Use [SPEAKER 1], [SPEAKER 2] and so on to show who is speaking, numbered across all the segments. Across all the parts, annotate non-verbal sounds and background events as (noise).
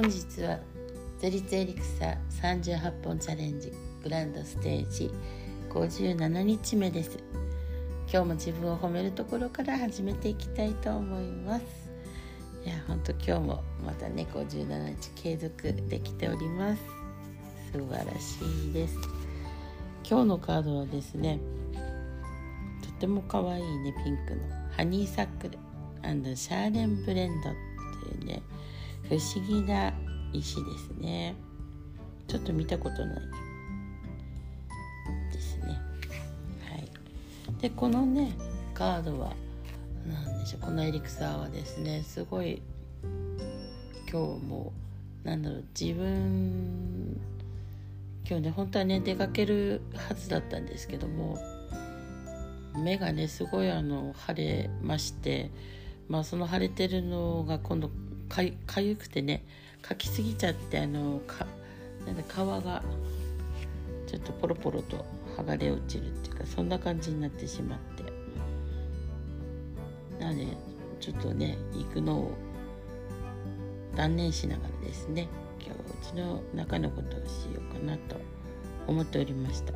[SPEAKER 1] 本日はゼリツエリクサ38本チャレンジグランドステージ57日目です。今日も自分を褒めるところから始めていきたいと思います。いや本当今日もまたね57日継続できております。素晴らしいです。今日のカードはですねとても可愛いねピンクの。ハニーサックル。シャーレンブレンドっていうね不思議な石ですね。ちょっと見たことない。ですね。はい。でこのねカードは何でしょう。このエリクサーはですねすごい今日もなんだろう自分今日ね本当はね出かけるはずだったんですけども目がねすごいあの腫れましてまあその腫れてるのが今度かゆくてねかきすぎちゃってあのかなんだ皮がちょっとポロポロと剥がれ落ちるっていうかそんな感じになってしまって。なのでちょっとね行くのを断念しながらですね今日うちの中のことをしようかなと思っておりました。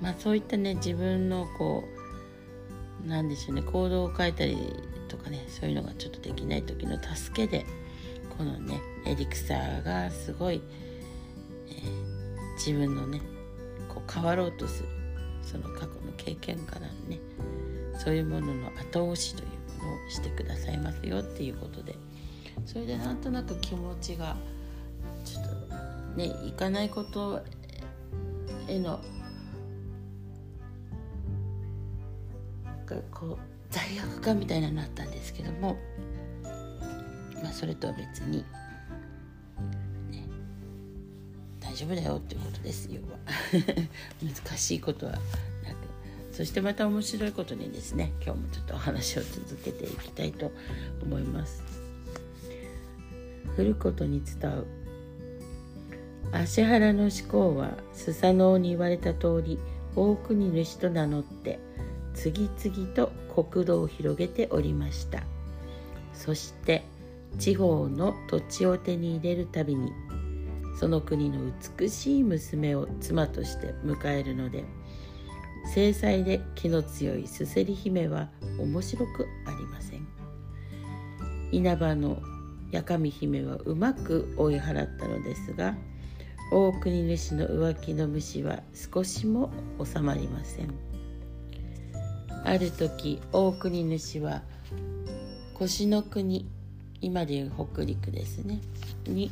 [SPEAKER 1] まあそういったね自分のこうなんでしょうね行動を変えたりとかねそういうのがちょっとできない時の助けでこのねエリクサーがすごい、えー、自分のねこう変わろうとするその過去の経験からねそういうものの後押しというものをしてくださいますよっていうことでそれでなんとなく気持ちがちょっとねいかないことへのこう罪悪感みたいなのあったんですけどもまあそれとは別に、ね、大丈夫だよっていうことです要は。(laughs) 難しいことはなく。そしてまた面白いことにですね今日もちょっとお話を続けていきたいと思います。降ることに伝う。芦原の志向はスサノオに言われた通り大国主と名乗って次々と国土を広げておりました。そして地方の土地を手に入れるたびにその国の美しい娘を妻として迎えるので制裁で気の強いすせり姫は面白くありません。稲葉の八神姫はうまく追い払ったのですが大国主の浮気の虫は少しも収まりません。ある時大国主は腰の国今でいう北陸ですね。に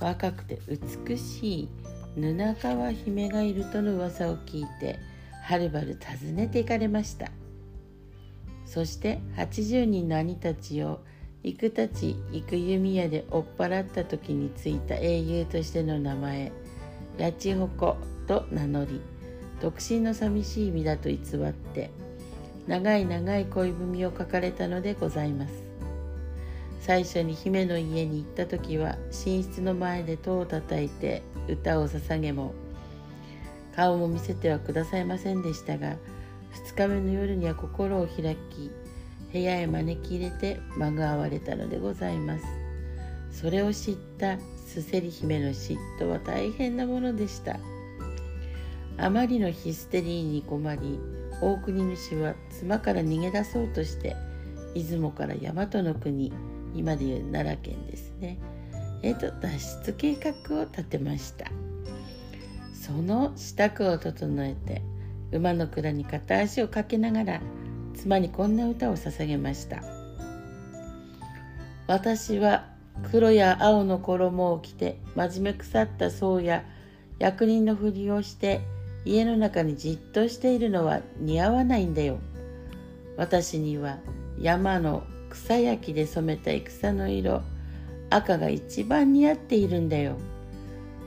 [SPEAKER 1] 若くて美しい布川姫がいるとの噂を聞いてはるばる訪ねて行かれました。そして80人の兄たちを幾たち幾弓矢で追っ払った時についた英雄としての名前八千穂子と名乗り独身の寂しい身だと偽って長い長い恋文を書かれたのでございます。最初に姫の家に行った時は寝室の前で戸を叩いて歌を捧げも顔も見せてはくださいませんでしたが2日目の夜には心を開き部屋へ招き入れてまぐわわれたのでございます。それを知ったすせり姫の嫉妬は大変なものでした。あまりのヒステリーに困り大国主は妻から逃げ出そうとして出雲から大和の国今でいう奈良県ですね。え、と脱出計画を立てました。その支度を整えて馬の蔵に片足をかけながら妻にこんな歌を捧げました。私は黒や青の衣を着て真面目腐った僧や役人のふりをして家の中にじっとしているのは似合わないんだよ。私には山の草焼きで染めた戦の色、赤が一番似合っているんだよ。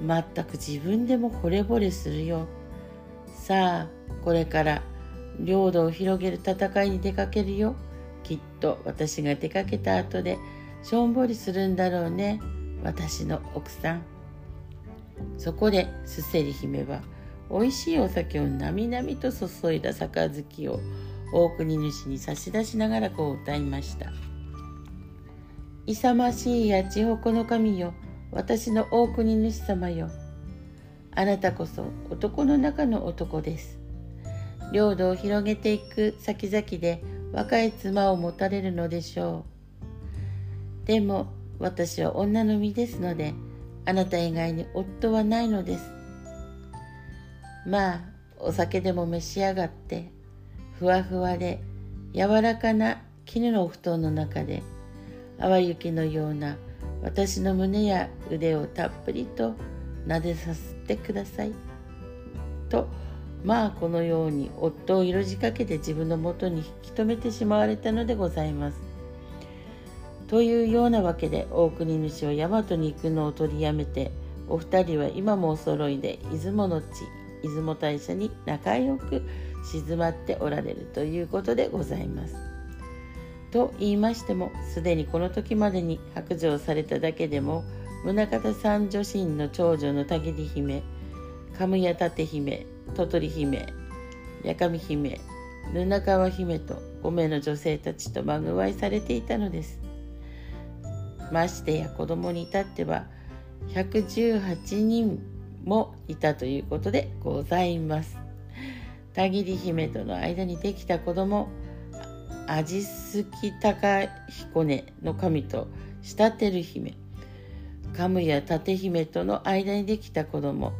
[SPEAKER 1] まったく自分でも惚れ惚れするよ。さあ、これから領土を広げる戦いに出かけるよ。きっと私が出かけた後でしょんぼりするんだろうね。私の奥さん。そこでスセリ姫は美味しいお酒をなみなみと注いだ杯を大国主に差し出しながらこう歌いました。勇ましいやちほこの神よ私の大国主様よ。あなたこそ男の中の男です。領土を広げていく先々で若い妻を持たれるのでしょう。でも私は女の身ですのであなた以外に夫はないのです。まあお酒でも召し上がってふわふわで柔らかな絹のお布団の中で淡雪のような私の胸や腕をたっぷりと撫でさせてください。とまあこのように夫を色仕掛けて自分のもとに引き止めてしまわれたのでございます。というようなわけで大国主は大和に行くのを取りやめてお二人は今もお揃いで出雲の地出雲大社に仲良く静まっておられるということでございます。と言いましてもすでにこの時までに白状されただけでも宗像三女神の長女の田切姫神谷立姫鳥取姫八神姫布川姫と5名の女性たちとまぐわいされていたのです。ましてや子供に至っては118人もいたということでございます。田切姫との間にできた子供味すき高彦根の神と慕ってる姫神谷立姫との間にできた子供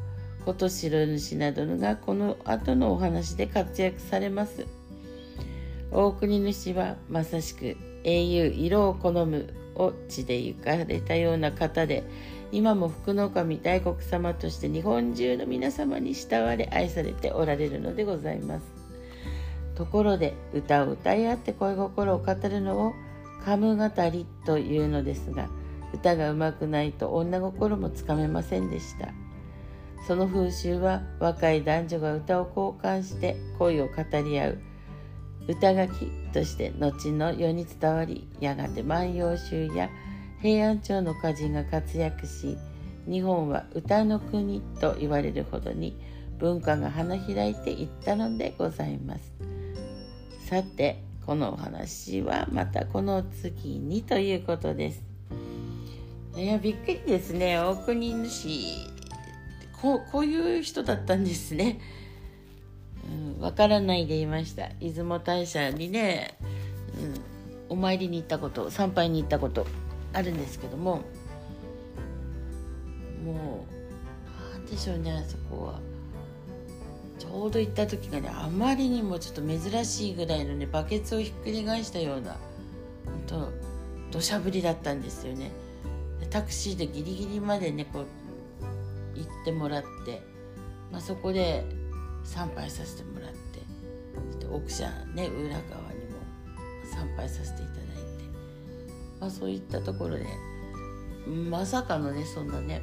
[SPEAKER 1] 琴白主などがこの後のお話で活躍されます大国主はまさしく英雄色を好むを地で行かれたような方で今も福の神大国様として日本中の皆様に慕われ愛されておられるのでございます。ところで歌を歌い合って恋心を語るのをカム語りというのですが歌がうまくないと女心もつかめませんでした。その風習は若い男女が歌を交換して恋を語り合う。歌書きとして後の世に伝わりやがて万葉集や平安朝の歌人が活躍し日本は歌の国と言われるほどに文化が花開いていったのでございます。さてこのお話はまたこの次にということです。いやびっくりですね。大国主こうこういう人だったんですね。わ、うん、からないでいました。出雲大社にね、うん、お参りに行ったこと参拝に行ったこと。あるんですけどももうなんでしょうねそこは。ちょうど行った時がねあまりにもちょっと珍しいぐらいのねバケツをひっくり返したような本当土砂降りだったんですよね。タクシーでギリギリまでねこう行ってもらって、まあ、そこで参拝させてもらって奥社ね裏側にも参拝させていただいて、まあ、そういったところでまさかのねそんなね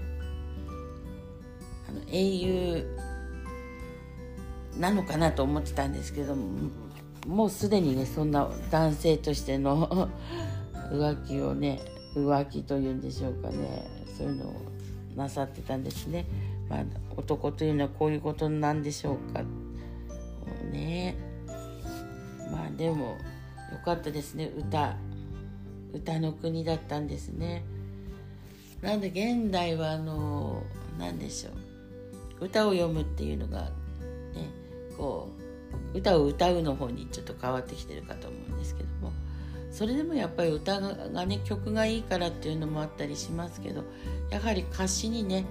[SPEAKER 1] あの英雄なのかなと思ってたんですけどもうすでにねそんな男性としての (laughs) 浮気をね浮気というんでしょうかねそういうのをなさってたんですね。まあ、男というのはこういうことなんでしょうか。ねまあでもよかったですね歌歌の国だったんですね。なんで現代はあの何でしょう歌を読むっていうのがねこう歌を歌うの方にちょっと変わってきてるかと思うんですけどもそれでもやっぱり歌がね曲がいいからっていうのもあったりしますけどやはり歌詞にね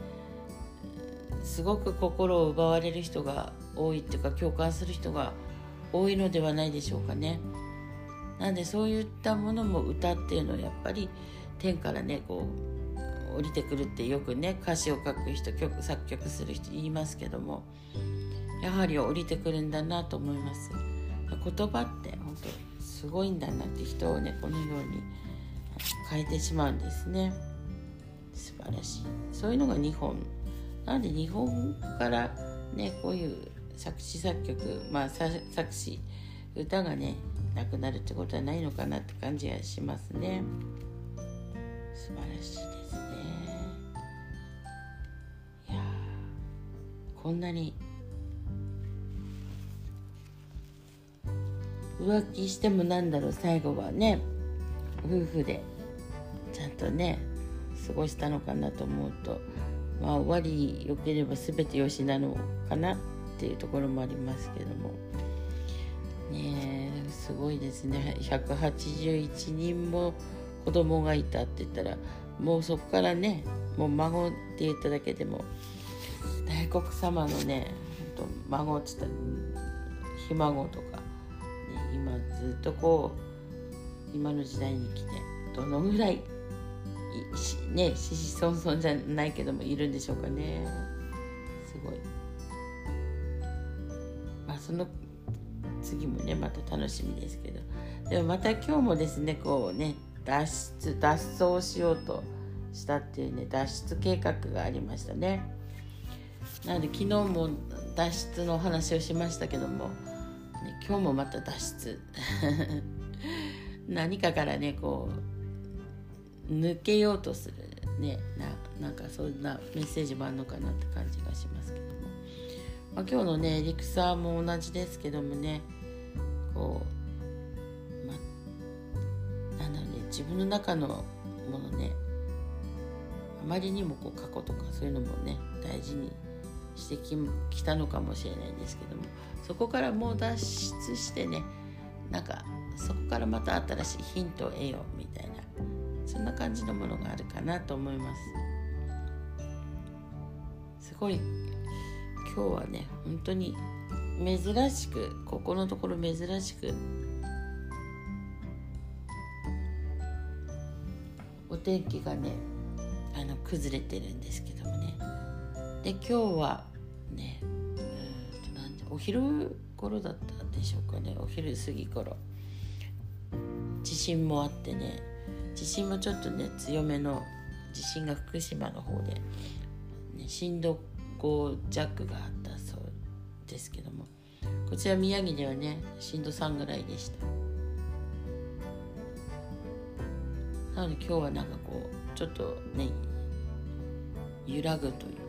[SPEAKER 1] すごく心を奪われる人が多いっていうか共感する人が多いのではないでしょうかね。なんでそういったものも歌っていうのはやっぱり天からねこう降りてくるってよくね歌詞を書く人曲作曲する人言いますけどもやはり降りてくるんだなと思います。言葉って本当すごいんだなって人をねこのように変えてしまうんですね。素晴らしいそういうのが日本なんで日本からねこういう作詞作曲まあ作詞歌がねなくなるってことはないのかなって感じがしますね。素晴らしいですね。いやこんなに浮気してもなんだろう最後はね夫婦でちゃんとね過ごしたのかなと思うとまあ終わり良ければ全てよしなのかなっていうところもありますけども。すごいですね。181人も子供がいたって言ったらもうそこからねもう孫って言っただけでも大黒様のね孫っつったらひ孫とか、ね、今ずっとこう今の時代に来てどのぐらいねししそんそんじゃないけどもいるんでしょうかね。すごい。まあその次もねまた楽しみですけど。でもまた今日もですねこうね脱出脱走しようとしたっていうね脱出計画がありましたね。なので昨日も脱出のお話をしましたけども、ね、今日もまた脱出。(laughs) 何かからねこう抜けようとするねななんかそんなメッセージもあるのかなって感じがしますけども、まあ、今日のねリクサーも同じですけどもねこう、まあ、なんだろうね自分の中のものねあまりにもこう過去とかそういうのもね大事にしてきたのかもしれないんですけどもそこからもう脱出してねなんかそこからまた新しいヒントを得ようみたいなそんな感じのものがあるかなと思います。すごい今日はね本当に珍しくここのところ珍しくお天気がねあの崩れてるんですけどもね。で今日はねうんとなんお昼頃だったんでしょうかね。お昼過ぎ頃。地震もあってね地震もちょっとね強めの地震が福島の方で、ね、震度5弱があったそうですけども。こちら宮城ではね震度3ぐらいでした。なので今日はなんかこうちょっとね揺らぐというか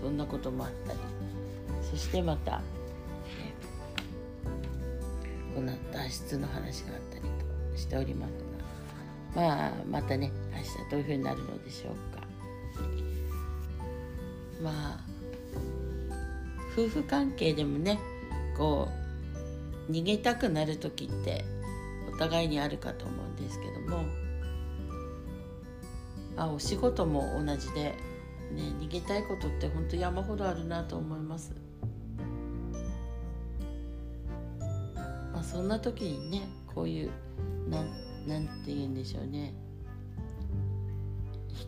[SPEAKER 1] そんなこともあったり。そしてまた、ね、こんな脱出の話があったりとしておりますが。まあまたね明日どういうふうになるのでしょうか。まあ夫婦関係でもねこう逃げたくなる時ってお互いにあるかと思うんですけども、まあ、お仕事も同じで、ね、逃げたいことって本当山ほどあるなと思います。まあ、そんな時にねこういうなんなんて言うんでしょうね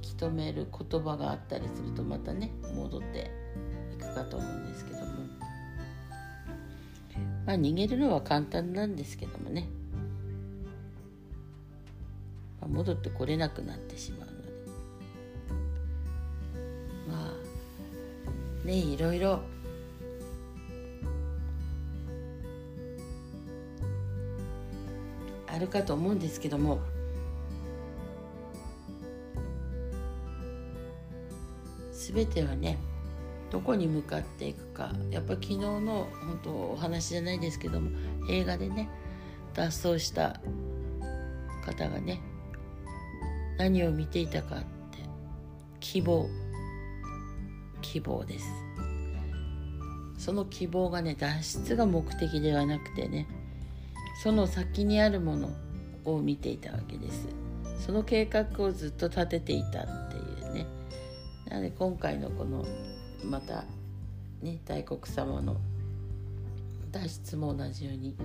[SPEAKER 1] 引き止める言葉があったりするとまたね戻っていくかと思うんですけども。まあ逃げるのは簡単なんですけどもね、まあ、戻ってこれなくなってしまうので。まあねいろいろ。あるかと思うんですけども。全てはねどこに向かっていくか。やっぱ昨日の本当お話じゃないですけども映画でね脱走した方がね何を見ていたかって希望。希望です。その希望がね脱出が目的ではなくてねその先にあるものを見ていたわけです。その計画をずっと立てていたっていう。なので今回のこのまたね大黒様の脱出も同じように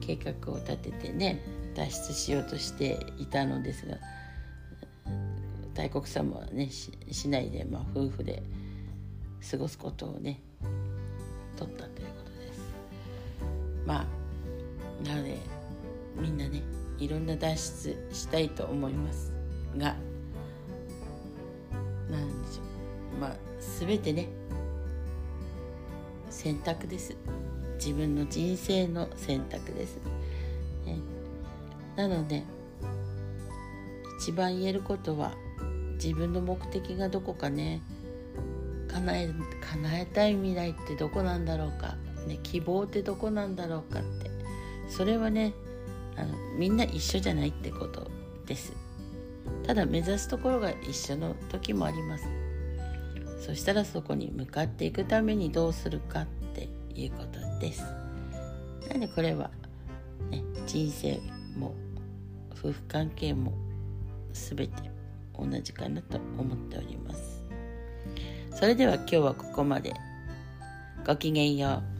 [SPEAKER 1] 計画を立ててね脱出しようとしていたのですが大黒様はねしないで、ま、夫婦で過ごすことをね取ったということです。まあなのでみんなねいろんな脱出したいと思いますがまあ全てね選択です。自分の人生の選択です、ね、なので一番言えることは自分の目的がどこかね叶え叶えたい未来ってどこなんだろうか、ね、希望ってどこなんだろうかって。それはねあのみんな一緒じゃないってことです。ただ目指すところが一緒の時もあります。そしたらそこに向かっていくためにどうするかっていうことです。なんでこれは、ね、人生も夫婦関係も全て同じかなと思っております。それでは今日はここまで。ごきげんよう。